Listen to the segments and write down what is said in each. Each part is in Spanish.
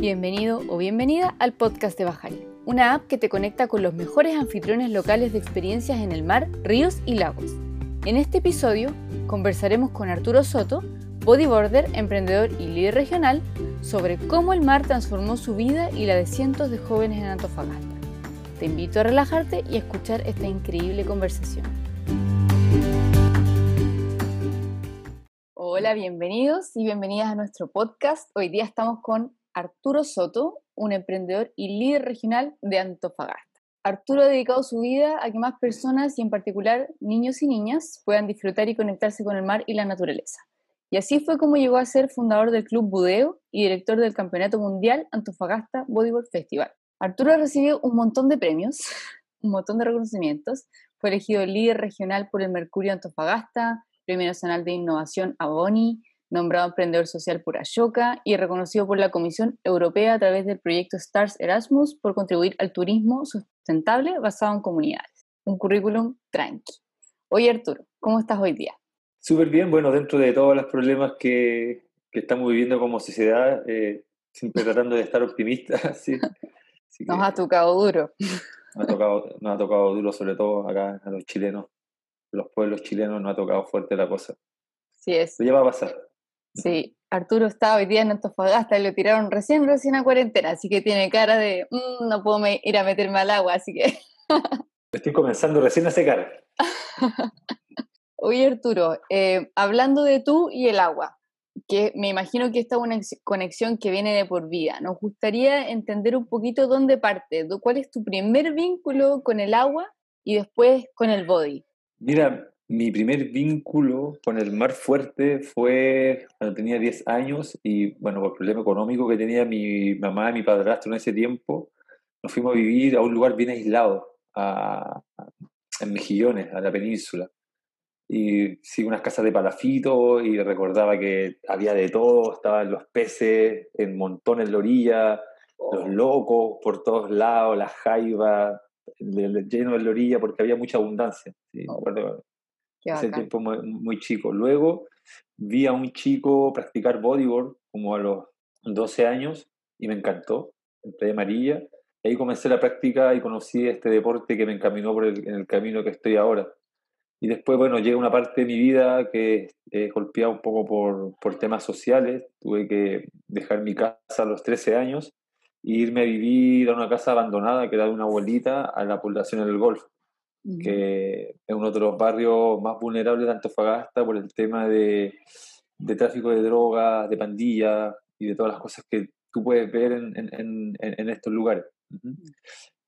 Bienvenido o bienvenida al podcast de Bajari, una app que te conecta con los mejores anfitriones locales de experiencias en el mar, ríos y lagos. En este episodio conversaremos con Arturo Soto, bodyboarder, emprendedor y líder regional, sobre cómo el mar transformó su vida y la de cientos de jóvenes en Antofagasta. Te invito a relajarte y a escuchar esta increíble conversación. Hola, bienvenidos y bienvenidas a nuestro podcast. Hoy día estamos con Arturo Soto, un emprendedor y líder regional de Antofagasta. Arturo ha dedicado su vida a que más personas y en particular niños y niñas puedan disfrutar y conectarse con el mar y la naturaleza. Y así fue como llegó a ser fundador del Club Budeo y director del Campeonato Mundial Antofagasta Bodyboard Festival. Arturo ha recibido un montón de premios, un montón de reconocimientos. Fue elegido líder regional por el Mercurio Antofagasta, Premio Nacional de Innovación Aboni, nombrado emprendedor social por Ashoka y reconocido por la Comisión Europea a través del proyecto STARS Erasmus por contribuir al turismo sustentable basado en comunidades. Un currículum tranqui. Oye Arturo, ¿cómo estás hoy día? Súper bien, bueno, dentro de todos los problemas que, que estamos viviendo como sociedad, eh, siempre tratando de estar optimistas. ¿sí? nos ha tocado duro. Nos ha tocado, nos ha tocado duro, sobre todo acá a los chilenos, los pueblos chilenos, nos ha tocado fuerte la cosa. Sí es. Pero ya va a pasar. Sí, Arturo está hoy día en Antofagasta y lo tiraron recién, recién a cuarentena, así que tiene cara de, mm, no puedo ir a meterme al agua, así que... Estoy comenzando recién a secar. Oye Arturo, eh, hablando de tú y el agua, que me imagino que esta es una conexión que viene de por vida, nos gustaría entender un poquito dónde parte, cuál es tu primer vínculo con el agua y después con el body. Mira, mi primer vínculo con el mar fuerte fue cuando tenía 10 años y, bueno, por el problema económico que tenía mi mamá y mi padrastro en ese tiempo, nos fuimos a vivir a un lugar bien aislado, a, en Mejillones, a la península. Y sí, unas casas de palafito y recordaba que había de todo, estaban los peces en montones en la orilla, los locos por todos lados, las jaivas, lleno de la orilla porque había mucha abundancia. Sí, ese tiempo muy, chico. Luego vi a un chico practicar bodyboard como a los 12 años y me encantó, en Playa Amarilla. Ahí comencé la práctica y conocí este deporte que me encaminó por el, en el camino que estoy ahora. Y después, bueno, llega una parte de mi vida que he golpeado un poco por, por temas sociales. Tuve que dejar mi casa a los 13 años e irme a vivir a una casa abandonada que era de una abuelita a la población del Golfo que es uno de los barrios más vulnerables de Antofagasta por el tema de, de tráfico de drogas, de pandillas y de todas las cosas que tú puedes ver en, en, en, estos lugares.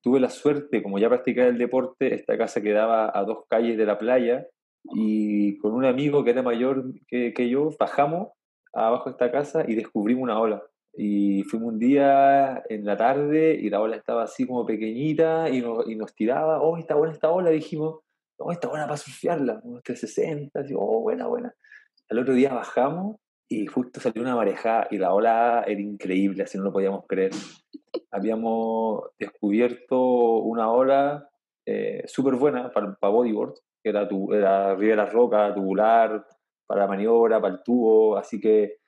Tuve la suerte, como ya practicaba el deporte, esta casa quedaba a dos calles de la playa y con un amigo que era mayor que, que yo, bajamos abajo de esta casa y descubrimos una ola. Y fuimos un día en la tarde y la ola estaba así como pequeñita y nos, y nos tiraba, oh, está buena esta ola, dijimos, oh, está buena para surfearla, unos 360, así, oh, buena, buena. Al otro día bajamos y justo salió una marejada y la ola era increíble, así no lo podíamos creer. Habíamos descubierto una ola eh, súper buena para, para bodyboard, que era, tu, era la roca, tubular, para maniobra, para el tubo, así que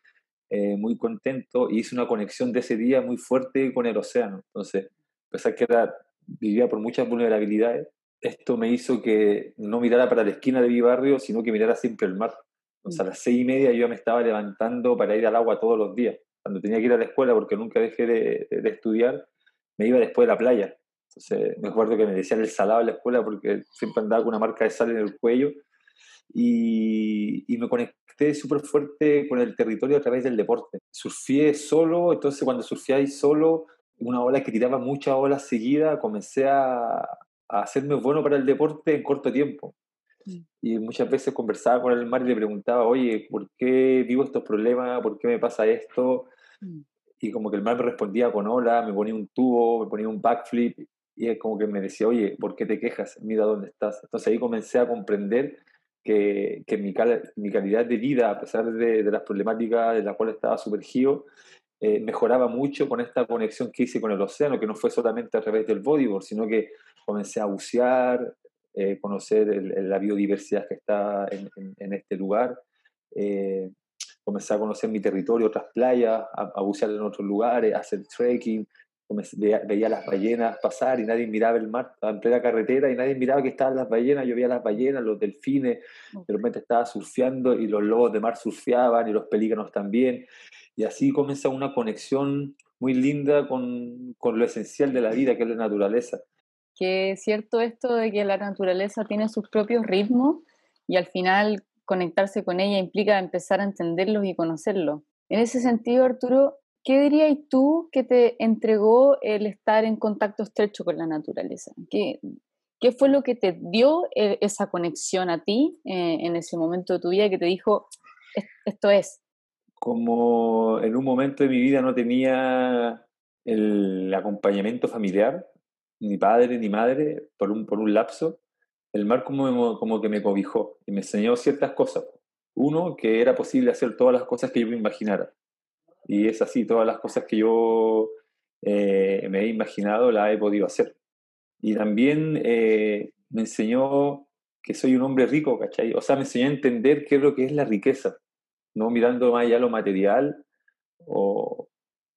eh, muy contento y hice una conexión de ese día muy fuerte con el océano. Entonces, a pesar que era, vivía por muchas vulnerabilidades, esto me hizo que no mirara para la esquina de mi barrio, sino que mirara siempre el mar. O sea, a las seis y media yo me estaba levantando para ir al agua todos los días. Cuando tenía que ir a la escuela, porque nunca dejé de, de estudiar, me iba después de la playa. Entonces, me acuerdo que me decían el salado en la escuela porque siempre andaba con una marca de sal en el cuello y, y me conecté súper fuerte con el territorio a través del deporte. Surfié solo, entonces cuando surfeáis solo, una ola que tiraba muchas olas seguidas, comencé a, a hacerme bueno para el deporte en corto tiempo. Mm. Y muchas veces conversaba con el mar y le preguntaba, oye, ¿por qué vivo estos problemas? ¿Por qué me pasa esto? Mm. Y como que el mar me respondía con ola, me ponía un tubo, me ponía un backflip, y es como que me decía, oye, ¿por qué te quejas? Mira dónde estás. Entonces ahí comencé a comprender que, que mi, mi, calidad de vida, a pesar de, de las problemáticas de las cuales estaba sumergido, eh, mejoraba mucho con esta conexión que hice con el océano, que no fue solamente a través del bodyboard, sino que comencé a bucear, eh, conocer la biodiversidad que está en, en, este lugar, eh, comencé a conocer mi territorio, otras playas, a, bucear en otros lugares, a hacer trekking, veía, las ballenas pasar y nadie miraba el mar, estaba en plena carretera y nadie miraba que estaban las ballenas, yo veía las ballenas, los delfines, de repente estaba surfeando y los lobos de mar surfeaban y los pelícanos también, y así comienza una conexión muy linda con, con lo esencial de la vida, que es la naturaleza. Que es cierto esto de que la naturaleza tiene sus propios ritmos y al final conectarse con ella implica empezar a entenderlos y conocerlos. En ese sentido, Arturo, ¿qué dirías tú que te entregó el estar en contacto estrecho con la naturaleza? ¿Qué, fue lo que te dio eh, esa conexión a ti eh, en ese momento de tu vida que te dijo, esto es? Como en un momento de mi vida no tenía el acompañamiento familiar, ni padre ni madre, por un, por un lapso, el mar como, como que me cobijó y me enseñó ciertas cosas. Uno, que era posible hacer todas las cosas que yo me imaginara. Y es así, todas las cosas que yo eh, me he imaginado las he podido hacer. Y también eh, me enseñó que soy un hombre rico, ¿cachai? O sea, me enseñó a entender qué es lo que es la riqueza, no mirando más allá lo material o,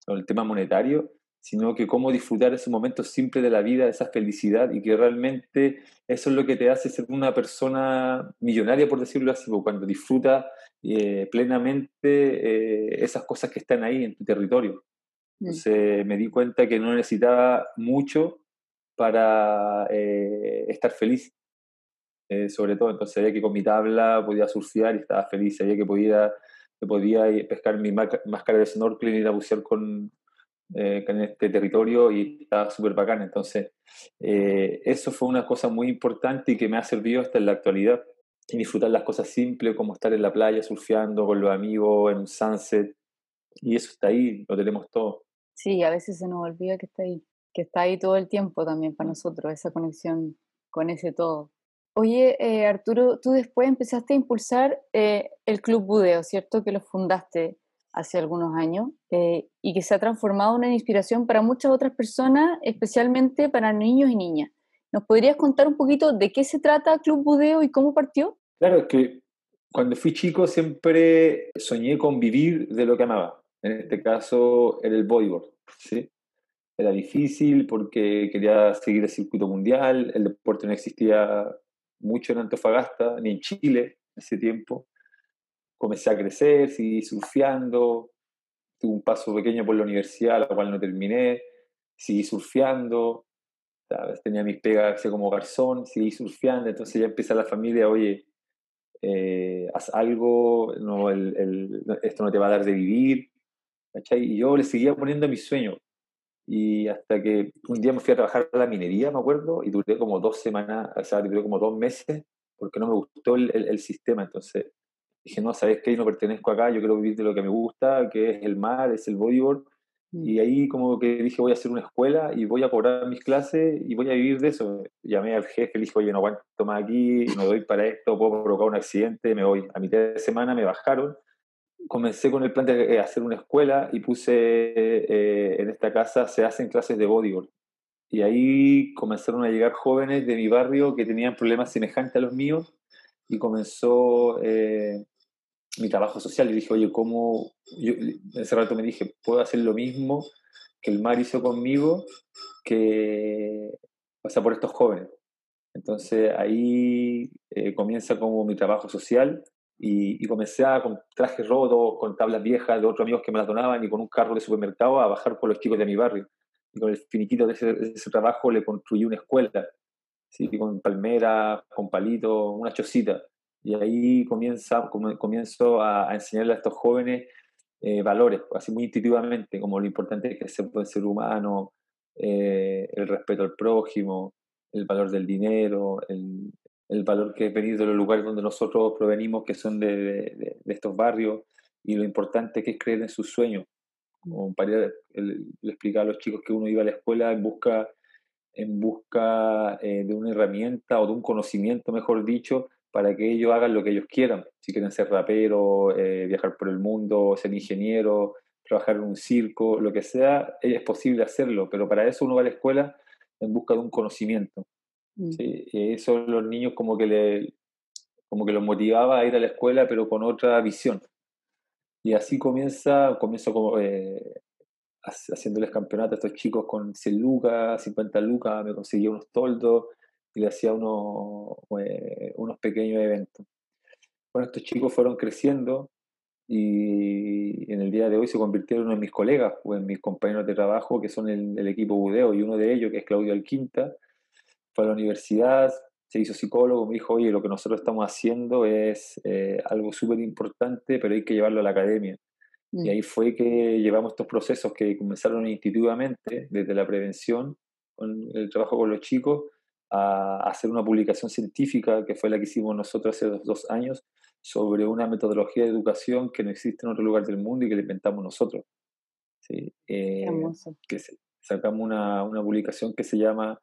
o el tema monetario, sino que cómo disfrutar ese momento simple de la vida, esa felicidad y que realmente eso es lo que te hace ser una persona millonaria, por decirlo así, cuando disfruta eh, plenamente eh, esas cosas que están ahí en tu territorio. Mm. Entonces me di cuenta que no necesitaba mucho para eh, estar feliz, sobre todo. Entonces sabía que con mi tabla podía surfear y estaba feliz, sabía que podía, que podía pescar mi máscara de snorkeling y ir a bucear con, eh, en este territorio y está súper bacán. Entonces, eh, eso fue una cosa muy importante y que me ha servido hasta en la actualidad. Y disfrutar las cosas simples, como estar en la playa surfeando con los amigos en un sunset. Y eso está ahí, lo tenemos todo. Sí, a veces se nos olvida que está ahí, que está ahí todo el tiempo también para nosotros, esa conexión con ese todo. Oye, eh, Arturo, tú después empezaste a impulsar el Club Budeo, ¿cierto? Que lo fundaste hace algunos años eh, y que se ha transformado en una inspiración para muchas otras personas, especialmente para niños y niñas. ¿Nos podrías contar un poquito de qué se trata Club Budeo y cómo partió? Claro, es que cuando fui chico siempre soñé con vivir de lo que amaba. En este caso era el bodyboard. ¿sí? Era difícil porque quería seguir el circuito mundial, el deporte no existía mucho en Antofagasta, ni en Chile en ese tiempo comencé a crecer, seguí surfeando, tuve un paso pequeño por la universidad, la cual no terminé, seguí surfeando, tenía mis pegas como garzón, seguí surfeando, entonces ya empecé la familia, oye, eh, haz algo, no, esto no te va a dar de vivir, Y yo le seguía poniendo mi sueño. Y hasta que un día me fui a trabajar a la minería, me acuerdo, y duré como dos semanas, o sea, duré como dos meses, porque no me gustó el, el sistema. Entonces, dije, no, ¿sabes qué? No pertenezco acá, yo quiero vivir de lo que me gusta, que es el mar, es el bodyboard. Mm. Y ahí como que dije, voy a hacer una escuela y voy a cobrar mis clases y voy a vivir de eso. Llamé al jefe, le dije, oye, no aguanto más aquí, no doy para esto, puedo provocar un accidente, me voy. A mitad de semana me bajaron. Comencé con el plan de eh, hacer una escuela y puse, eh, en esta casa se hacen clases de bodyboard. Y ahí comenzaron a llegar jóvenes de mi barrio que tenían problemas semejantes a los míos y comenzó eh, mi trabajo social y dije, oye, ¿cómo? Yo, ese rato me dije, ¿puedo hacer lo mismo que el mar hizo conmigo, que, o por estos jóvenes? Entonces ahí eh, comienza como mi trabajo social y, comencé a, con trajes rotos, con tablas viejas de otros amigos que me las donaban y con un carro de supermercado a bajar por los chicos de mi barrio. Y con el finiquito de ese, trabajo le construí una escuela, ¿sí? con palmeras, con palitos, una chocita. Y ahí comienza, comienzo a, enseñarle a estos jóvenes eh, valores, así muy intuitivamente, como lo importante que es ser, ser humano, eh, el respeto al prójimo, el valor del dinero, el, el, valor que es venir de los lugares donde nosotros provenimos, que son de, de, estos barrios, y lo importante que es creer en sus sueños. Como para le explicaba a los chicos que uno iba a la escuela en busca, en busca eh, de una herramienta o de un conocimiento, mejor dicho, para que ellos hagan lo que ellos quieran. Si quieren ser raperos, eh, viajar por el mundo, ser ingeniero, trabajar en un circo, lo que sea, es posible hacerlo, pero para eso uno va a la escuela en busca de un conocimiento. Mm. Y eso los niños como que, le, como que los motivaba a ir a la escuela, pero con otra visión. Y así comienza, comienzo como, eh, haciéndoles campeonato a estos chicos con 100 lucas, 50 lucas, me conseguía unos toldos y le hacía unos, eh, unos pequeños eventos. Bueno, estos chicos fueron creciendo y en el día de hoy se convirtieron en mis colegas o en mis compañeros de trabajo que son el, equipo Budeo y uno de ellos, que es Claudio Alquinta, fue a la universidad, se hizo psicólogo, me dijo, oye, lo que nosotros estamos haciendo es eh, algo súper importante, pero hay que llevarlo a la academia. Y mm. ahí fue que llevamos estos procesos que comenzaron intuitivamente, desde la prevención, con el trabajo con los chicos, a hacer una publicación científica, que fue la que hicimos nosotros hace dos, años, sobre una metodología de educación que no existe en otro lugar del mundo y que la inventamos nosotros. ¿sí? Eh, que sacamos una, una publicación que se llama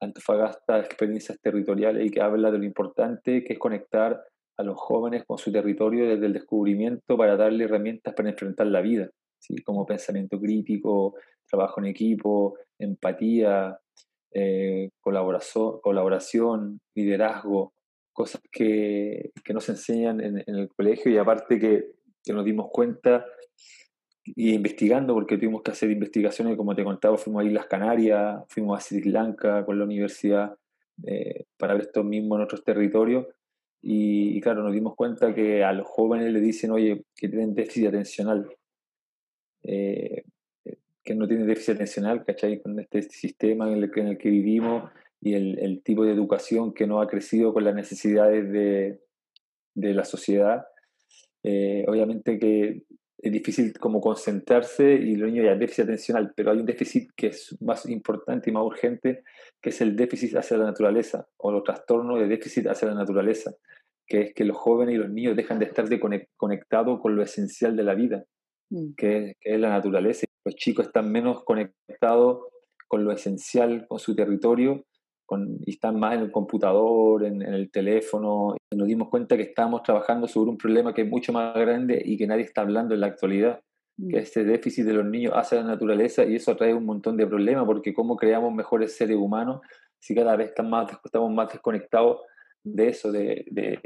Antofagasta Experiencias Territoriales y que habla de lo importante que es conectar a los jóvenes con su territorio desde el descubrimiento para darle herramientas para enfrentar la vida, ¿sí? como pensamiento crítico, trabajo en equipo, empatía, eh, colaboración, liderazgo, cosas que, que nos enseñan en, el colegio y aparte que, que, nos dimos cuenta y investigando, porque tuvimos que hacer investigaciones, como te contaba, fuimos a Islas Canarias, fuimos a Sri Lanka con la universidad eh, para ver esto mismo en otros territorios. Y, claro, nos dimos cuenta que a los jóvenes le dicen, oye, que tienen déficit atencional, eh, que no tienen déficit atencional, ¿cachai? Con este, sistema en el, en el que vivimos y el, tipo de educación que no ha crecido con las necesidades de, de la sociedad. Eh, obviamente que es difícil como concentrarse y los niños ya déficit atencional, pero hay un déficit que es más importante y más urgente, que es el déficit hacia la naturaleza o los trastornos de déficit hacia la naturaleza, que es que los jóvenes y los niños dejan de estar conectados con lo esencial de la vida, mm. que, es, la naturaleza. Los chicos están menos conectados con lo esencial, con su territorio, y están más en el computador, en, el teléfono. Y nos dimos cuenta que estábamos trabajando sobre un problema que es mucho más grande y que nadie está hablando en la actualidad, que es este déficit de los niños hacia la naturaleza y eso trae un montón de problemas porque cómo creamos mejores seres humanos si cada vez estamos más, estamos más desconectados de eso, de, de,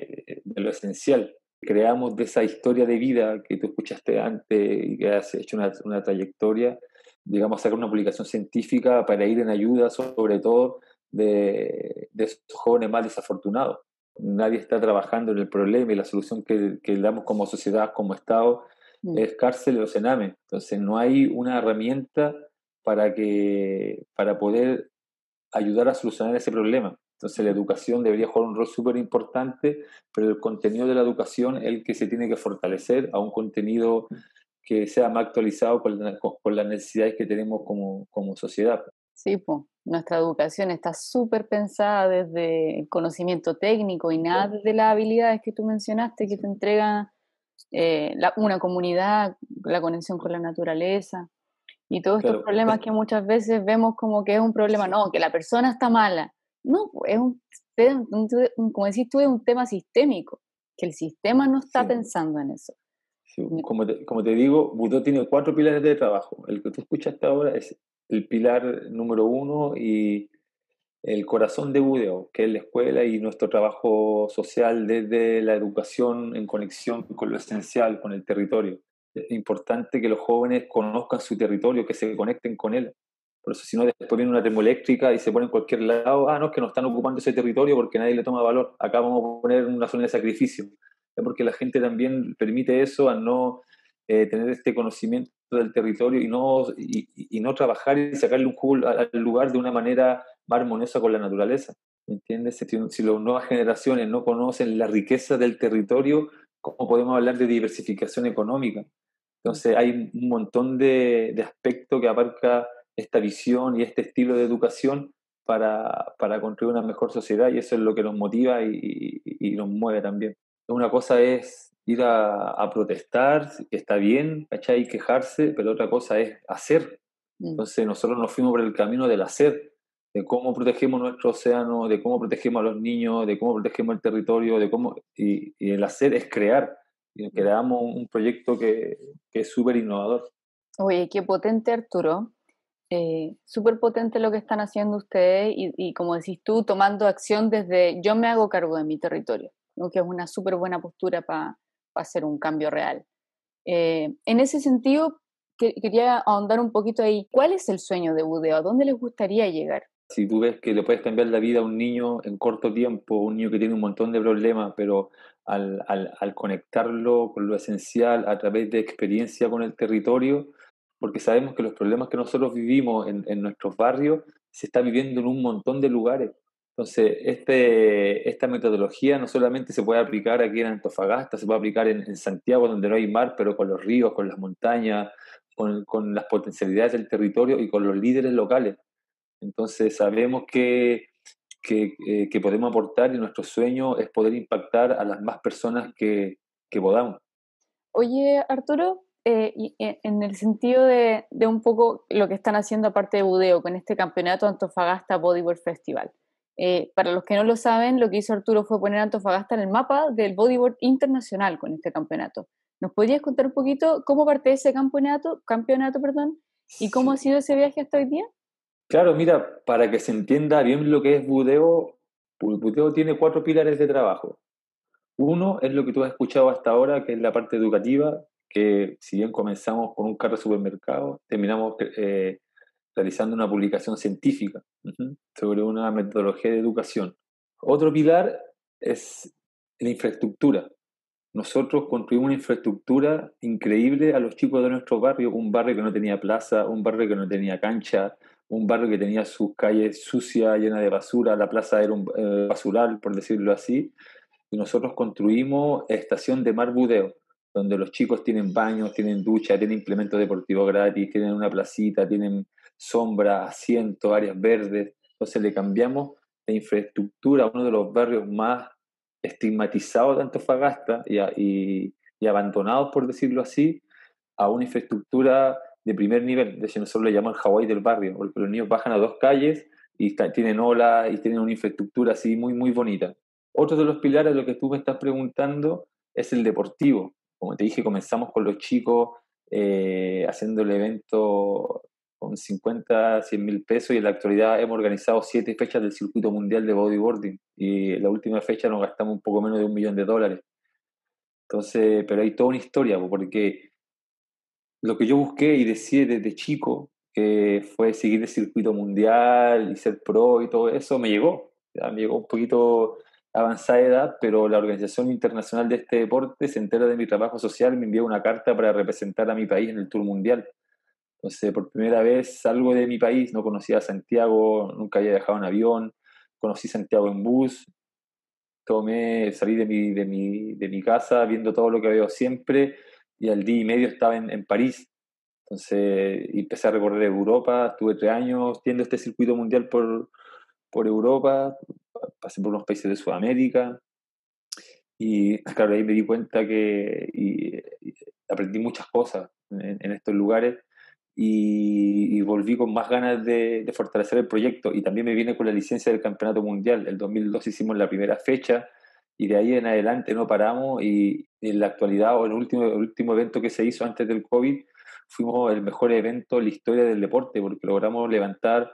lo esencial. Creamos de esa historia de vida que tú escuchaste antes y que has hecho una, una trayectoria, digamos, sacar una publicación científica para ir en ayuda, sobre todo, de, de esos jóvenes más desafortunados. Nadie está trabajando en el problema y la solución que, que damos como sociedad, como Estado, mm. es cárcel o cename. Entonces no hay una herramienta para, que, para poder ayudar a solucionar ese problema. Entonces la educación debería jugar un rol súper importante, pero el contenido de la educación es el que se tiene que fortalecer a un contenido que sea más actualizado con, con, las necesidades que tenemos como, como sociedad. Sí, pues nuestra educación está súper pensada desde el conocimiento técnico y nada desde las habilidades que tú mencionaste que te entrega eh, una comunidad, la conexión con la naturaleza y todos estos problemas que muchas veces vemos como que es un problema, no, que la persona está mala. No, es un, como decís tú, es un tema sistémico, que el sistema no está pensando en eso. como, te, como te digo, Budó tiene cuatro pilares de trabajo. El que tú escuchaste ahora es el pilar número uno y el corazón de Budeo, que es la escuela y nuestro trabajo social desde la educación en conexión con lo esencial, con el territorio. Es importante que los jóvenes conozcan su territorio, que se conecten con él. Por eso, si no, después viene una termoeléctrica y se pone en cualquier lado, ah, no, es que no están ocupando ese territorio porque nadie le toma valor. Acá vamos a poner una zona de sacrificio. Es porque la gente también permite eso a no eh, tener este conocimiento del territorio y no, y, no trabajar y sacarle un jugo al lugar de una manera más armoniosa con la naturaleza. ¿Me entiendes? Si, si las nuevas generaciones no conocen la riqueza del territorio, ¿cómo podemos hablar de diversificación económica? Entonces hay un montón de, de aspectos que abarca esta visión y este estilo de educación para, para, construir una mejor sociedad y eso es lo que nos motiva y, y nos mueve también. Una cosa es ir a, protestar, que está bien, ¿cachai? Quejarse, pero otra cosa es hacer. Mm. Entonces nosotros nos fuimos por el camino del hacer, de cómo protegemos nuestro océano, de cómo protegemos a los niños, de cómo protegemos el territorio, de cómo y, el hacer es crear. Y creamos un proyecto que, que es súper innovador. Oye, qué potente Arturo. Eh, súper potente lo que están haciendo ustedes y, como decís tú, tomando acción desde yo me hago cargo de mi territorio, ¿no? que es una súper buena postura para hacer un cambio real. Eh, en ese sentido, quería ahondar un poquito ahí. ¿Cuál es el sueño de Budeo? ¿A dónde les gustaría llegar? Si tú ves que le puedes cambiar la vida a un niño en corto tiempo, un niño que tiene un montón de problemas, pero al conectarlo con lo esencial a través de experiencia con el territorio, porque sabemos que los problemas que nosotros vivimos en, en nuestros barrios se está viviendo en un montón de lugares. Entonces, este, esta metodología no solamente se puede aplicar aquí en Antofagasta, se puede aplicar en, en Santiago, donde no hay mar, pero con los ríos, con las montañas, con, con, las potencialidades del territorio y con los líderes locales. Entonces, sabemos que, que, eh, que podemos aportar y nuestro sueño es poder impactar a las más personas que, que podamos. Oye, Arturo, eh, eh, en el sentido de, de, un poco lo que están haciendo aparte de Budeo con este campeonato Antofagasta Bodyboard Festival. Eh, para los que no lo saben, lo que hizo Arturo fue poner Antofagasta en el mapa del bodyboard internacional con este campeonato. ¿Nos podrías contar un poquito cómo parte ese campeonato, campeonato perdón, y cómo ha sido ese viaje hasta hoy día? Claro, mira, para que se entienda bien lo que es Budeo, Budeo tiene cuatro pilares de trabajo. Uno es lo que tú has escuchado hasta ahora, que es la parte educativa, que si bien comenzamos con un carro de supermercado, terminamos eh, realizando una publicación científica uh -huh, sobre una metodología de educación. Otro pilar es la infraestructura. Nosotros construimos una infraestructura increíble a los chicos de nuestro barrio, un barrio que no tenía plaza, un barrio que no tenía cancha, un barrio que tenía sus calles sucias, llenas de basura, la plaza era un eh, basural, por decirlo así, y nosotros construimos estación de mar budeo, donde los chicos tienen baños, tienen ducha, tienen implementos deportivos gratis, tienen una placita, tienen sombra, asientos, áreas verdes. Entonces le cambiamos la infraestructura a uno de los barrios más estigmatizados de Antofagasta y, y, y abandonados, por decirlo así, a una infraestructura de primer nivel. De hecho, nosotros le llamamos el Hawái del barrio, porque los niños bajan a dos calles y tienen olas y tienen una infraestructura así muy, muy bonita. Otro de los pilares de lo que tú me estás preguntando es el deportivo. Como te dije, comenzamos con los chicos eh, haciendo el evento con 50, 100 mil pesos y en la actualidad hemos organizado siete fechas del circuito mundial de bodyboarding y la última fecha nos gastamos un poco menos de un millón de dólares. Entonces, pero hay toda una historia, porque lo que yo busqué y decía desde chico, que fue seguir el circuito mundial y ser pro y todo eso, me llegó. Ya me llegó un poquito avanzada edad, pero la Organización Internacional de este Deporte se entera de mi trabajo social, me envió una carta para representar a mi país en el Tour Mundial. Entonces, por primera vez salgo de mi país, no conocía Santiago, nunca había viajado en avión, conocí Santiago en bus, tomé, salí de mi, de mi, de mi casa viendo todo lo que veo siempre y al día y medio estaba en, en París. Entonces empecé a recorrer Europa, estuve tres años viendo este circuito mundial por, por Europa, pasé por unos países de Sudamérica y claro, ahí me di cuenta que y, y aprendí muchas cosas en, en estos lugares y, y, volví con más ganas de, de, fortalecer el proyecto y también me vine con la licencia del Campeonato Mundial. El 2002 hicimos la primera fecha y de ahí en adelante no paramos y en la actualidad o en el último, el último evento que se hizo antes del COVID fuimos el mejor evento en la historia del deporte porque logramos levantar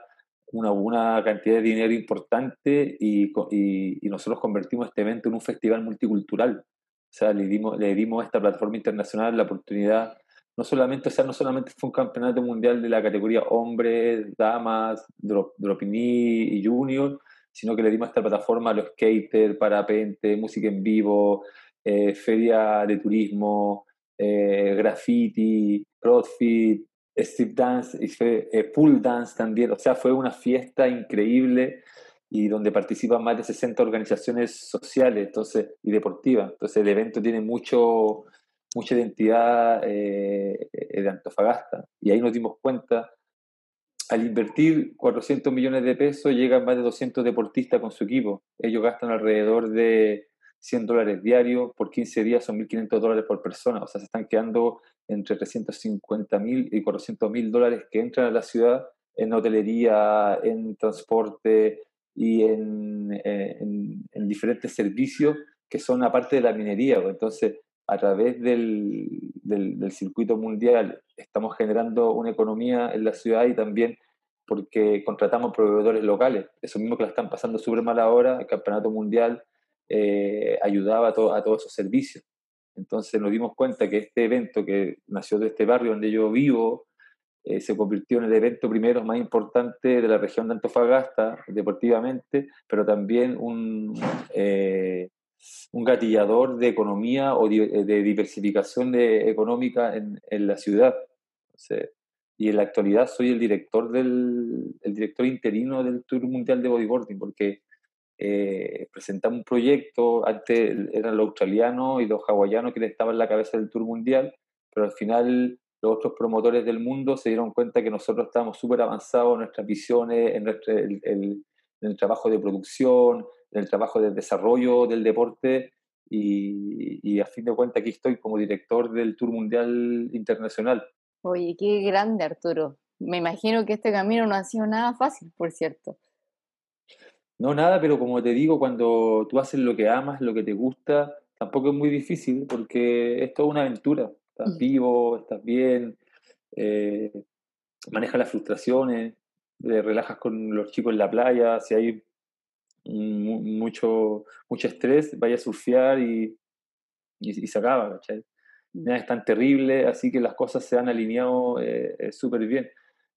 una, una cantidad de dinero importante y, y, y, nosotros convertimos este evento en un festival multicultural. O sea, le dimos, le dimos a esta plataforma internacional la oportunidad no solamente, o sea, no solamente fue un campeonato mundial de la categoría hombres, damas, drop, drop y junior, sino que le dimos a esta plataforma a los skaters, parapente, música en vivo, eh, feria de turismo, eh, graffiti, crossfit, strip dance, fue, eh, pool dance también, o sea, fue una fiesta increíble y donde participan más de 60 organizaciones sociales entonces, y deportivas. Entonces el evento tiene mucho, mucha identidad eh, de Antofagasta. Y ahí nos dimos cuenta, al invertir 400 millones de pesos, llegan más de 200 deportistas con su equipo. Ellos gastan alrededor de 100 dólares diarios, por 15 días son 1.500 dólares por persona. O sea, se están quedando entre 350 mil y 400 mil dólares que entran a la ciudad en hotelería, en transporte y en, en, en diferentes servicios que son aparte de la minería. Entonces, a través del, del, del, circuito mundial estamos generando una economía en la ciudad y también porque contratamos proveedores locales. Eso mismo que la están pasando súper mal ahora, el campeonato mundial eh, ayudaba a, to a, todos esos servicios. Entonces nos dimos cuenta que este evento que nació de este barrio donde yo vivo, eh, se convirtió en el evento primero más importante de la región de Antofagasta, deportivamente, pero también un, eh, un gatillador de economía o de diversificación de, económica en, en, la ciudad. y en la actualidad soy el director, del, el director interino del Tour Mundial de Bodyboarding, porque eh, presentamos un proyecto, antes eran los australianos y los hawaianos que estaban en la cabeza del Tour Mundial, pero al final los otros promotores del mundo se dieron cuenta que nosotros estábamos súper avanzados en nuestras visiones, en, nuestro, el, el, trabajo de producción, en el trabajo de desarrollo del deporte y, y, a fin de cuentas aquí estoy como director del Tour Mundial Internacional. Oye, qué grande Arturo. Me imagino que este camino no ha sido nada fácil, por cierto. No, nada, pero como te digo, cuando tú haces lo que amas, lo que te gusta, tampoco es muy difícil porque es toda una aventura estás vivo, estás bien, eh, manejas las frustraciones, te relajas con los chicos en la playa, si hay mucho, mucho estrés, vaya a surfear y, y, se acaba, ¿cachai? Mm. Nada es tan terrible, así que las cosas se han alineado eh, súper bien.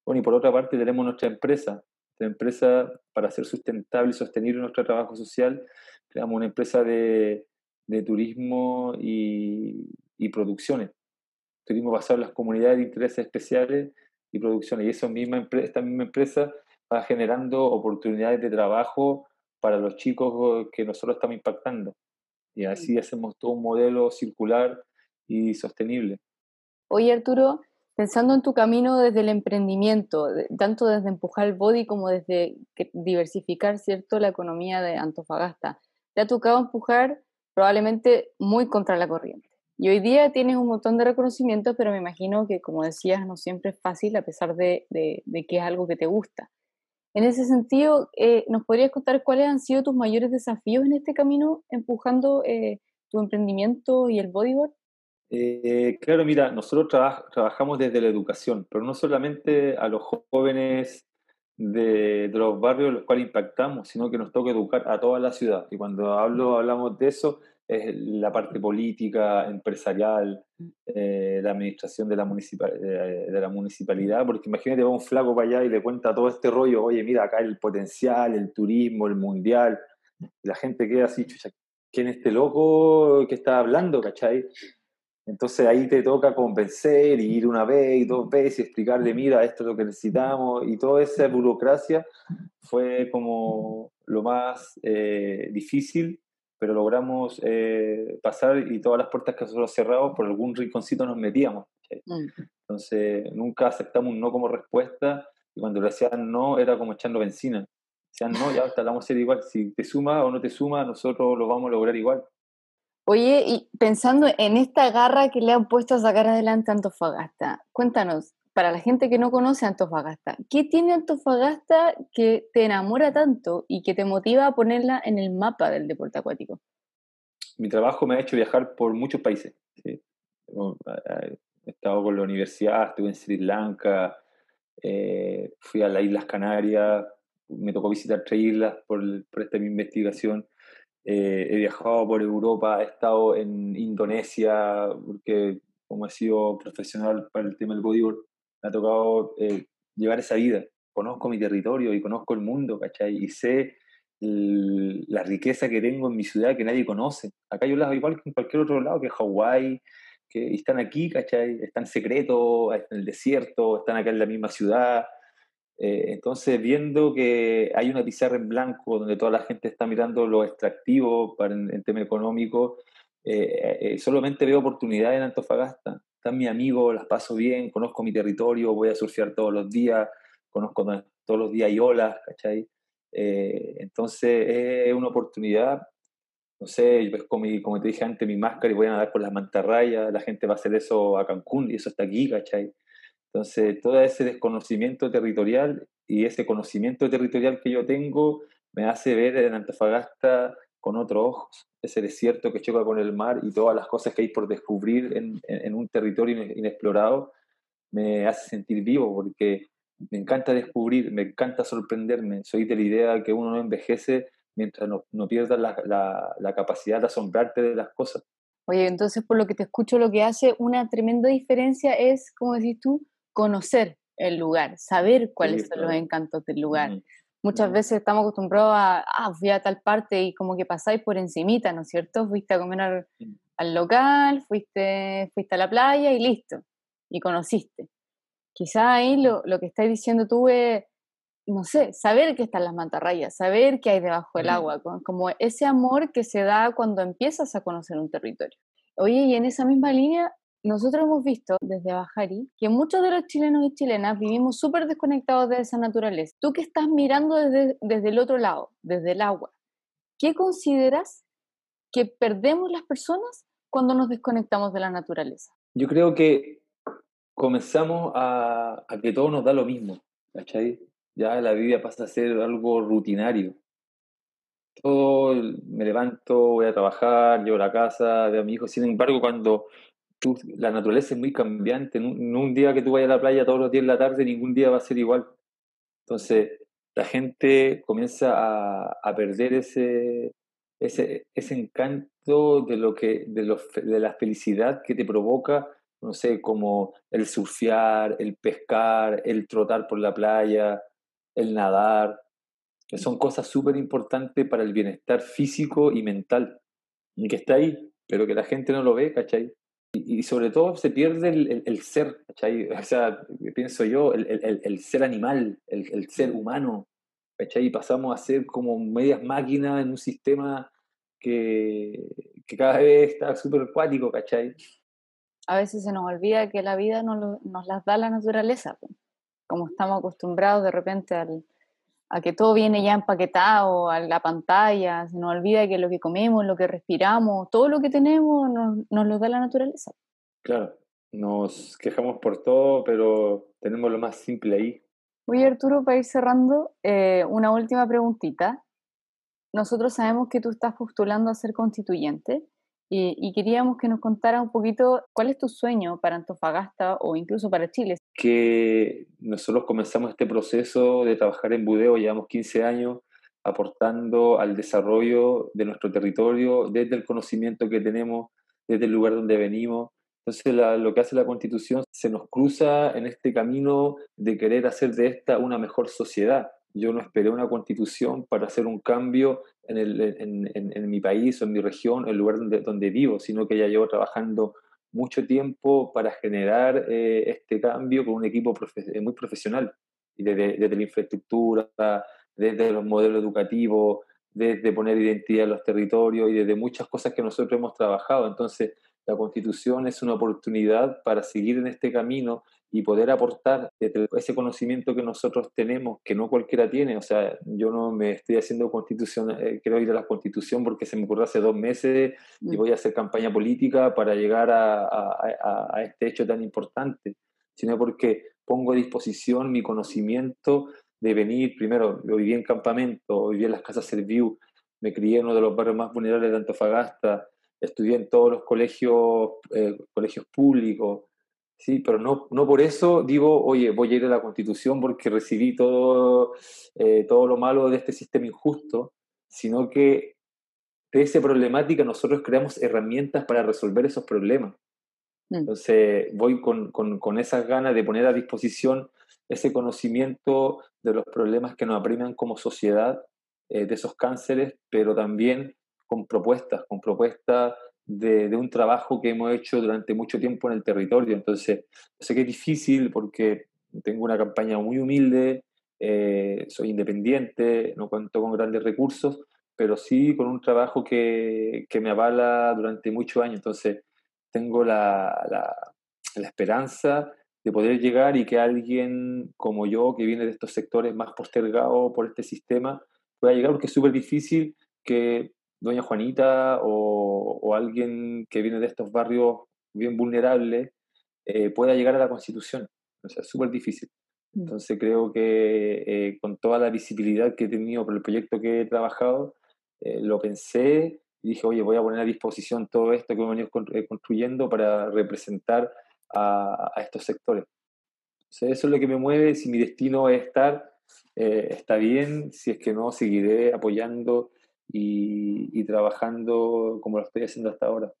Bueno, y por otra parte tenemos nuestra empresa, nuestra empresa para ser sustentable y sostenible nuestro trabajo social, creamos una empresa de, de turismo y, y producciones turismo basado en las comunidades de intereses especiales y producciones. Y esa misma esta misma empresa va generando oportunidades de trabajo para los chicos que nosotros estamos impactando. Y así hacemos todo un modelo circular y sostenible. Oye, Arturo, pensando en tu camino desde el emprendimiento, tanto desde empujar el body como desde diversificar cierto la economía de Antofagasta, te ha tocado empujar probablemente muy contra la corriente. Y hoy día tienes un montón de reconocimientos, pero me imagino que, como decías, no siempre es fácil a pesar de, que es algo que te gusta. En ese sentido, eh, ¿nos podrías contar cuáles han sido tus mayores desafíos en este camino empujando eh, tu emprendimiento y el bodyboard? Eh, claro, mira, nosotros trabajamos desde la educación, pero no solamente a los jóvenes de, de, los barrios los cuales impactamos, sino que nos toca educar a toda la ciudad. Y cuando hablo, hablamos de eso, es la parte política, empresarial, mm. eh, la administración de la, municipal, de, la municipalidad, porque imagínate, va un flaco para allá y le cuenta todo este rollo, oye, mira, acá el potencial, el turismo, el mundial, la gente queda así, chucha, ¿quién es este loco que está hablando, cachai? Entonces ahí te toca convencer y ir una vez y dos veces y explicarle, mira, esto es lo que necesitamos, y toda esa burocracia fue como lo más eh, difícil pero logramos eh, pasar y todas las puertas que nosotros cerramos, por algún rinconcito nos metíamos. Mm. Entonces, nunca aceptamos un no como respuesta y cuando le decían no, era como echando benzina. Decían no, ya está, vamos a ser igual. Si te suma o no te suma, nosotros lo vamos a lograr igual. Oye, y pensando en esta garra que le han puesto a sacar adelante Antofagasta, cuéntanos, para la gente que no conoce Antofagasta, ¿qué tiene Antofagasta que te enamora tanto y que te motiva a ponerla en el mapa del deporte acuático? Mi trabajo me ha hecho viajar por muchos países. He estado con la universidad, estuve en Sri Lanka, eh, fui a las Islas Canarias, me tocó visitar tres islas por, por esta mi investigación. Eh, he viajado por Europa, he estado en Indonesia, porque como he sido profesional para el tema del bodyboard, me ha tocado eh, llevar esa vida. Conozco mi territorio y conozco el mundo, ¿cachai? Y sé la riqueza que tengo en mi ciudad que nadie conoce. Acá yo las igual que en cualquier otro lado, que Hawái, que están aquí, ¿cachai? Están secretos, en el desierto, están acá en la misma ciudad. Eh, entonces, viendo que hay una pizarra en blanco donde toda la gente está mirando lo extractivo para, en, tema económico, eh, solamente veo oportunidades en Antofagasta están mis amigos, las paso bien, conozco mi territorio, voy a surfear todos los días, conozco todos los días y olas, ¿cachai? Eh, entonces es una oportunidad, no sé, pues como, como te dije antes, mi máscara y voy a nadar por las mantarrayas, la gente va a hacer eso a Cancún y eso está aquí, ¿cachai? Entonces todo ese desconocimiento territorial y ese conocimiento territorial que yo tengo me hace ver en Antofagasta con otros ojos, ese desierto que choca con el mar y todas las cosas que hay por descubrir en, en, un territorio inexplorado, me hace sentir vivo porque me encanta descubrir, me encanta sorprenderme. Soy de la idea que uno no envejece mientras no, no pierda la, la, la, capacidad de asombrarte de las cosas. Oye, entonces por lo que te escucho, lo que hace una tremenda diferencia es, como decís tú, conocer el lugar, saber cuáles son los encantos del lugar. Muchas veces estamos acostumbrados a, ah, fui a tal parte y como que pasáis por encimita, ¿no es cierto? Fuiste a comer al, local, fuiste, fuiste a la playa y listo, y conociste. Quizá ahí lo, lo que estás diciendo tú es, no sé, saber que están las mantarrayas, saber qué hay debajo del agua, como ese amor que se da cuando empiezas a conocer un territorio. Oye, y en esa misma línea, nosotros hemos visto desde Bajari que muchos de los chilenos y chilenas vivimos súper desconectados de esa naturaleza. Tú que estás mirando desde, desde el otro lado, desde el agua, ¿qué consideras que perdemos las personas cuando nos desconectamos de la naturaleza? Yo creo que comenzamos a, a que todo nos da lo mismo, ¿cachai? Ya la vida pasa a ser algo rutinario. Todo, me levanto, voy a trabajar, llevo la casa, veo a mi hijo. Sin embargo, cuando la naturaleza es muy cambiante, en un, día que tú vayas a la playa todos los días en la tarde, ningún día va a ser igual. Entonces, la gente comienza a, a perder ese, ese, ese encanto de, lo que, de, los, de la felicidad que te provoca, no sé, como el surfear, el pescar, el trotar por la playa, el nadar, que son cosas súper importantes para el bienestar físico y mental, y que está ahí, pero que la gente no lo ve, ¿cachai? Y, sobre todo se pierde el, ser, ¿cachai? O sea, pienso yo, el, el ser animal, el, ser humano, ¿cachai? Y pasamos a ser como medias máquinas en un sistema que, cada vez está súper acuático, ¿cachai? A veces se nos olvida que la vida nos, nos las da la naturaleza como estamos acostumbrados de repente a que todo viene ya empaquetado, a la pantalla, se nos olvida que lo que comemos, lo que respiramos, todo lo que tenemos nos, lo da la naturaleza. Claro, nos quejamos por todo, pero tenemos lo más simple ahí. Oye Arturo, para ir cerrando, eh, una última preguntita. Nosotros sabemos que tú estás postulando a ser constituyente y, queríamos que nos contara un poquito cuál es tu sueño para Antofagasta o incluso para Chile. Que nosotros comenzamos este proceso de trabajar en Budeo, llevamos 15 años aportando al desarrollo de nuestro territorio desde el conocimiento que tenemos, desde el lugar donde venimos. Entonces lo que hace la Constitución se nos cruza en este camino de querer hacer de esta una mejor sociedad. Yo no esperé una constitución para hacer un cambio en, el, en, mi país o en mi región, el lugar donde, donde vivo, sino que ya llevo trabajando mucho tiempo para generar eh, este cambio con un equipo eh, muy profesional, desde, desde, la infraestructura, desde los modelos educativos, desde poner identidad en los territorios y desde muchas cosas que nosotros hemos trabajado. Entonces, la constitución es una oportunidad para seguir en este camino y poder aportar ese conocimiento que nosotros tenemos, que no cualquiera tiene. O sea, yo no me estoy haciendo constitución, eh, quiero ir a la constitución porque se me ocurrió hace dos meses y mm. voy a hacer campaña política para llegar a, a este hecho tan importante, sino porque pongo a disposición mi conocimiento de venir, primero, yo viví en campamento, viví en las casas Serviu, me crié en uno de los barrios más vulnerables de Antofagasta, estudié en todos los colegios, eh, colegios públicos, sí, pero no, no por eso digo, oye, voy a ir a la constitución porque recibí todo, eh, todo lo malo de este sistema injusto, sino que de esa problemática nosotros creamos herramientas para resolver esos problemas. Mm. Entonces voy con, con, con, esas ganas de poner a disposición ese conocimiento de los problemas que nos apremian como sociedad, eh, de esos cánceres, pero también con propuestas, con propuestas de, un trabajo que hemos hecho durante mucho tiempo en el territorio. Entonces, sé que es difícil porque tengo una campaña muy humilde, eh, soy independiente, no cuento con grandes recursos, pero sí con un trabajo que, que me avala durante muchos años. Entonces, tengo la, la, la, esperanza de poder llegar y que alguien como yo, que viene de estos sectores más postergados por este sistema, pueda llegar, porque es súper difícil que doña Juanita o, alguien que viene de estos barrios bien vulnerables eh, pueda llegar a la Constitución. O sea, es súper difícil. Mm. Entonces creo que eh, con toda la visibilidad que he tenido por el proyecto que he trabajado, eh, lo pensé y dije, oye, voy a poner a disposición todo esto que hemos venido construyendo para representar a, estos sectores. eso es lo que me mueve. Si mi destino es estar, está bien. Si es que no, seguiré apoyando y, trabajando como lo estoy haciendo hasta ahora.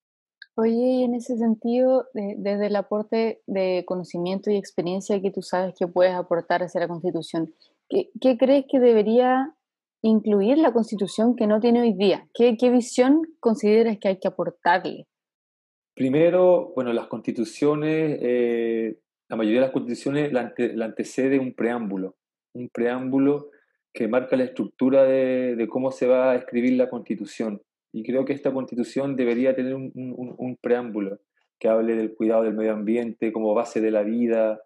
Oye, y en ese sentido, desde el aporte de conocimiento y experiencia que tú sabes que puedes aportar hacia la Constitución, ¿qué, crees que debería incluir la Constitución que no tiene hoy día? ¿Qué, visión consideras que hay que aportarle? Primero, bueno, las constituciones, eh, la mayoría de las constituciones la, antecede un preámbulo, un preámbulo que marca la estructura de, cómo se va a escribir la constitución. Y creo que esta constitución debería tener un, preámbulo que hable del cuidado del medio ambiente como base de la vida,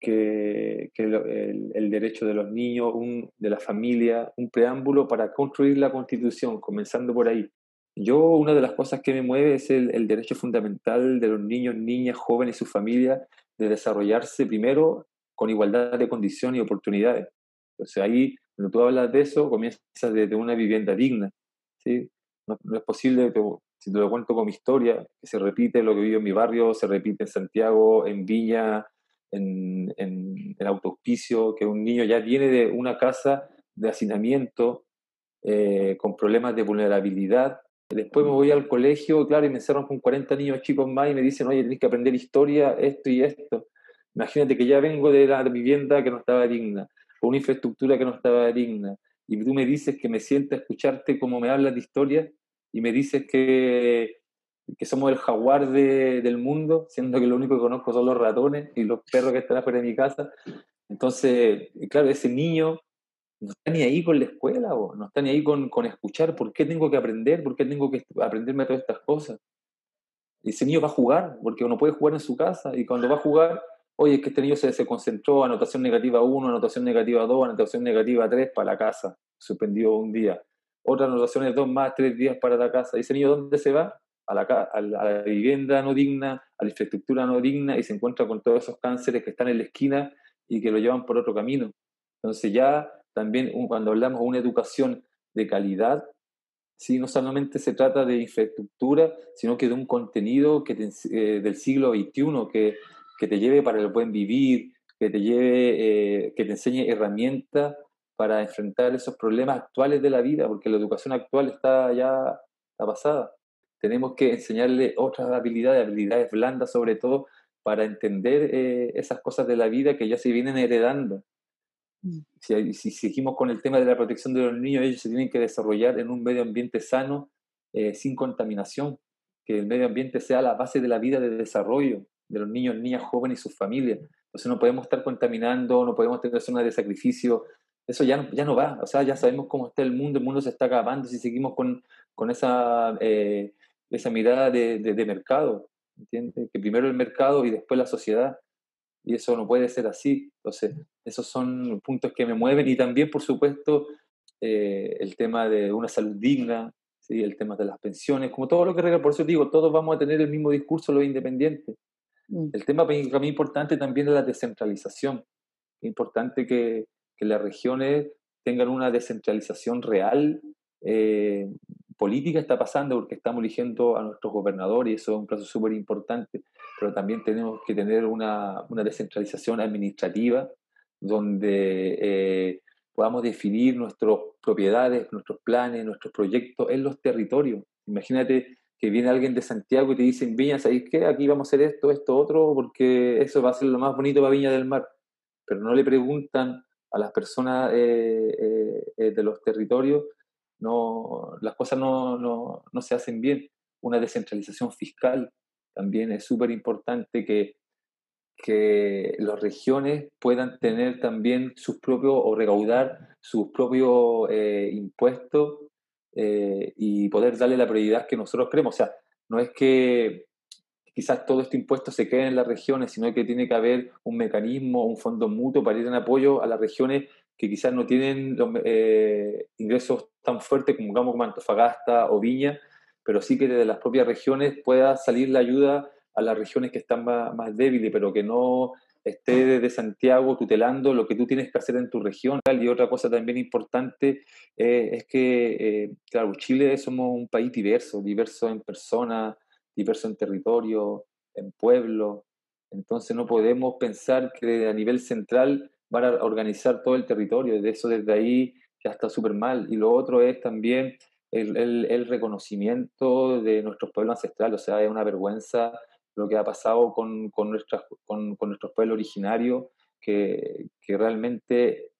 que, el, derecho de los niños, de la familia, un preámbulo para construir la constitución, comenzando por ahí. Yo, una de las cosas que me mueve es el, el derecho fundamental de los niños, niñas, jóvenes y sus familias de desarrollarse primero con igualdad de condiciones y oportunidades. Entonces ahí, cuando tú hablas de eso, comienzas desde una vivienda digna. ¿sí? No, es posible, si te lo cuento con mi historia, que se repite lo que vivo en mi barrio, se repite en Santiago, en Viña, en, en, en Autospicio, que un niño ya viene de una casa de hacinamiento eh, con problemas de vulnerabilidad. Después me voy al colegio, claro, y me encerran con 40 niños chicos más y me dicen, oye, tenés que aprender historia, esto y esto. Imagínate que ya vengo de la vivienda que no estaba digna, con una infraestructura que no estaba digna, y tú me dices que me sienta a escucharte cómo me hablas de historia y me dices que, que somos el jaguar del mundo, siendo que lo único que conozco son los ratones y los perros que están afuera de mi casa. Entonces, claro, ese niño no está ni ahí con la escuela, no está ni ahí con, con, escuchar por qué tengo que aprender, por qué tengo que aprenderme todas estas cosas. ese niño va a jugar, porque uno puede jugar en su casa y cuando va a jugar oye, es que este niño se, se concentró, anotación negativa 1, anotación negativa 2, anotación negativa 3 para la casa, suspendió un día. Otra anotación es 2 más, 3 días para la casa. ¿Y ese niño dónde se va? A la, a la, vivienda no digna, a la infraestructura no digna y se encuentra con todos esos cánceres que están en la esquina y que lo llevan por otro camino. Entonces ya también cuando hablamos de una educación de calidad, ¿sí? no solamente se trata de infraestructura, sino que de un contenido que eh, del siglo XXI que que te lleve para el buen vivir, que te lleve, eh, que te enseñe herramientas para enfrentar esos problemas actuales de la vida, porque la educación actual está ya está pasada. Tenemos que enseñarle otras habilidades, habilidades blandas sobre todo, para entender eh, esas cosas de la vida que ya se vienen heredando. Mm. Si, si, seguimos con el tema de la protección de los niños, ellos se tienen que desarrollar en un medio ambiente sano, eh, sin contaminación, que el medio ambiente sea la base de la vida de desarrollo, de los niños, niñas, jóvenes y sus familias. Entonces no podemos estar contaminando, no podemos tener zonas de sacrificio. Eso ya no, ya no va. O sea, ya sabemos cómo está el mundo, el mundo se está acabando si seguimos con, con esa, eh, esa mirada de, de, mercado. ¿Entiendes? Que primero el mercado y después la sociedad. Y eso no puede ser así. Entonces, esos son puntos que me mueven y también, por supuesto, eh, el tema de una salud digna, ¿sí? el tema de las pensiones, como todo lo que regala. Por eso digo, todos vamos a tener el mismo discurso los independientes. Mm. El tema para mí importante también es la descentralización. Es importante que, que las regiones tengan una descentralización real. Eh, política está pasando porque estamos eligiendo a nuestros gobernadores y eso es un plazo súper importante, pero también tenemos que tener una, una descentralización administrativa donde eh, podamos definir nuestras propiedades, nuestros planes, nuestros proyectos en los territorios. Imagínate que viene alguien de Santiago y te dicen, Viña, ¿sabéis qué? Aquí vamos a hacer esto, esto, otro, porque eso va a ser lo más bonito para Viña del Mar. Pero no le preguntan a las personas eh, eh, eh, de los territorios, no, las cosas no, no, no, se hacen bien. Una descentralización fiscal también es súper importante que, que las regiones puedan tener también sus propios o recaudar sus propios impuestos eh, y poder darle la prioridad que nosotros creemos. O sea, no es que quizás todo este impuesto se quede en las regiones, sino que tiene que haber un mecanismo, un fondo mutuo para ir en apoyo a las regiones que quizás no tienen eh, ingresos tan fuertes como, como Antofagasta o Viña, pero sí que desde las propias regiones pueda salir la ayuda a las regiones que están más débiles, pero que no esté desde Santiago tutelando lo que tú tienes que hacer en tu región. Y otra cosa también importante eh, es que, eh, claro, Chile somos un país diverso, diverso en personas, diverso en territorio, en pueblo. Entonces no podemos pensar que a nivel central van a organizar todo el territorio. De eso desde ahí ya está súper mal. Y lo otro es también el, reconocimiento de nuestros pueblos ancestrales. O sea, es una vergüenza lo que ha pasado con, con, nuestras, con, con nuestros pueblos originarios, que, que, realmente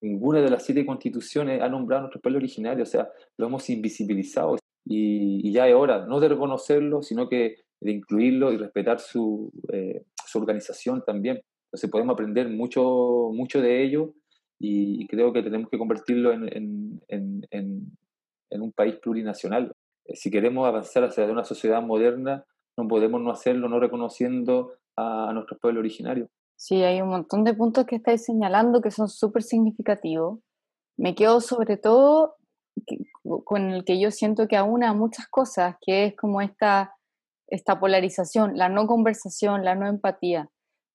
ninguna de las siete constituciones ha nombrado a nuestro pueblo originario. O sea, lo hemos invisibilizado. Y, ya es hora, no de reconocerlo, sino que de incluirlo y respetar su, eh, su organización también. Entonces podemos aprender mucho, mucho de ello y, creo que tenemos que convertirlo en, en, en, en un país plurinacional. Eh, si queremos avanzar hacia una sociedad moderna, no podemos no hacerlo no reconociendo a, nuestros pueblos originarios. Sí, hay un montón de puntos que estáis señalando que son súper significativos. Me quedo sobre todo con el que yo siento que aúna muchas cosas, que es como esta, esta polarización, la no conversación, la no empatía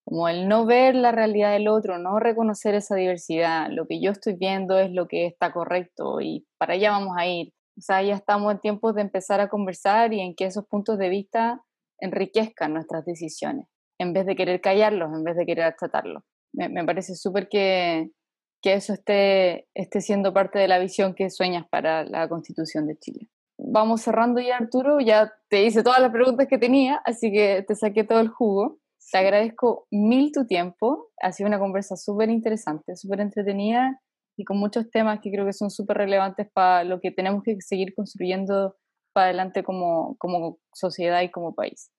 como el no ver la realidad del otro, no reconocer esa diversidad, lo que yo estoy viendo es lo que está correcto y para allá vamos a ir. O sea, ya estamos en tiempos de empezar a conversar y en que esos puntos de vista enriquezcan nuestras decisiones, en vez de querer callarlos, en vez de querer tratarlos. Me, parece súper que, que eso esté, esté siendo parte de la visión que sueñas para la Constitución de Chile. Vamos cerrando ya, Arturo, ya te hice todas las preguntas que tenía, así que te saqué todo el jugo. Te agradezco mil tu tiempo. Ha sido una conversa súper interesante, súper entretenida y con muchos temas que creo que son súper relevantes para lo que tenemos que seguir construyendo para adelante como, como sociedad y como país.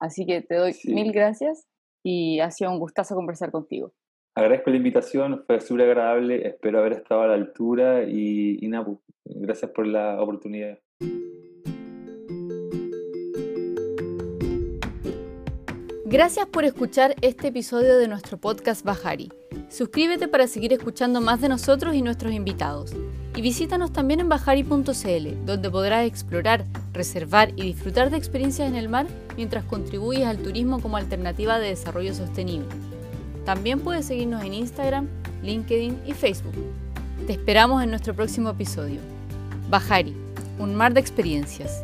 Así que te doy mil gracias y ha sido un gustazo conversar contigo. Agradezco la invitación, fue súper agradable, espero haber estado a la altura y, y nada, pues, gracias por la oportunidad. Gracias por escuchar este episodio de nuestro podcast Bajari. Suscríbete para seguir escuchando más de nosotros y nuestros invitados. Y visítanos también en bajari.cl, donde podrás explorar, reservar y disfrutar de experiencias en el mar mientras contribuyes al turismo como alternativa de desarrollo sostenible. También puedes seguirnos en Instagram, LinkedIn y Facebook. Te esperamos en nuestro próximo episodio. Bajari, un mar de experiencias.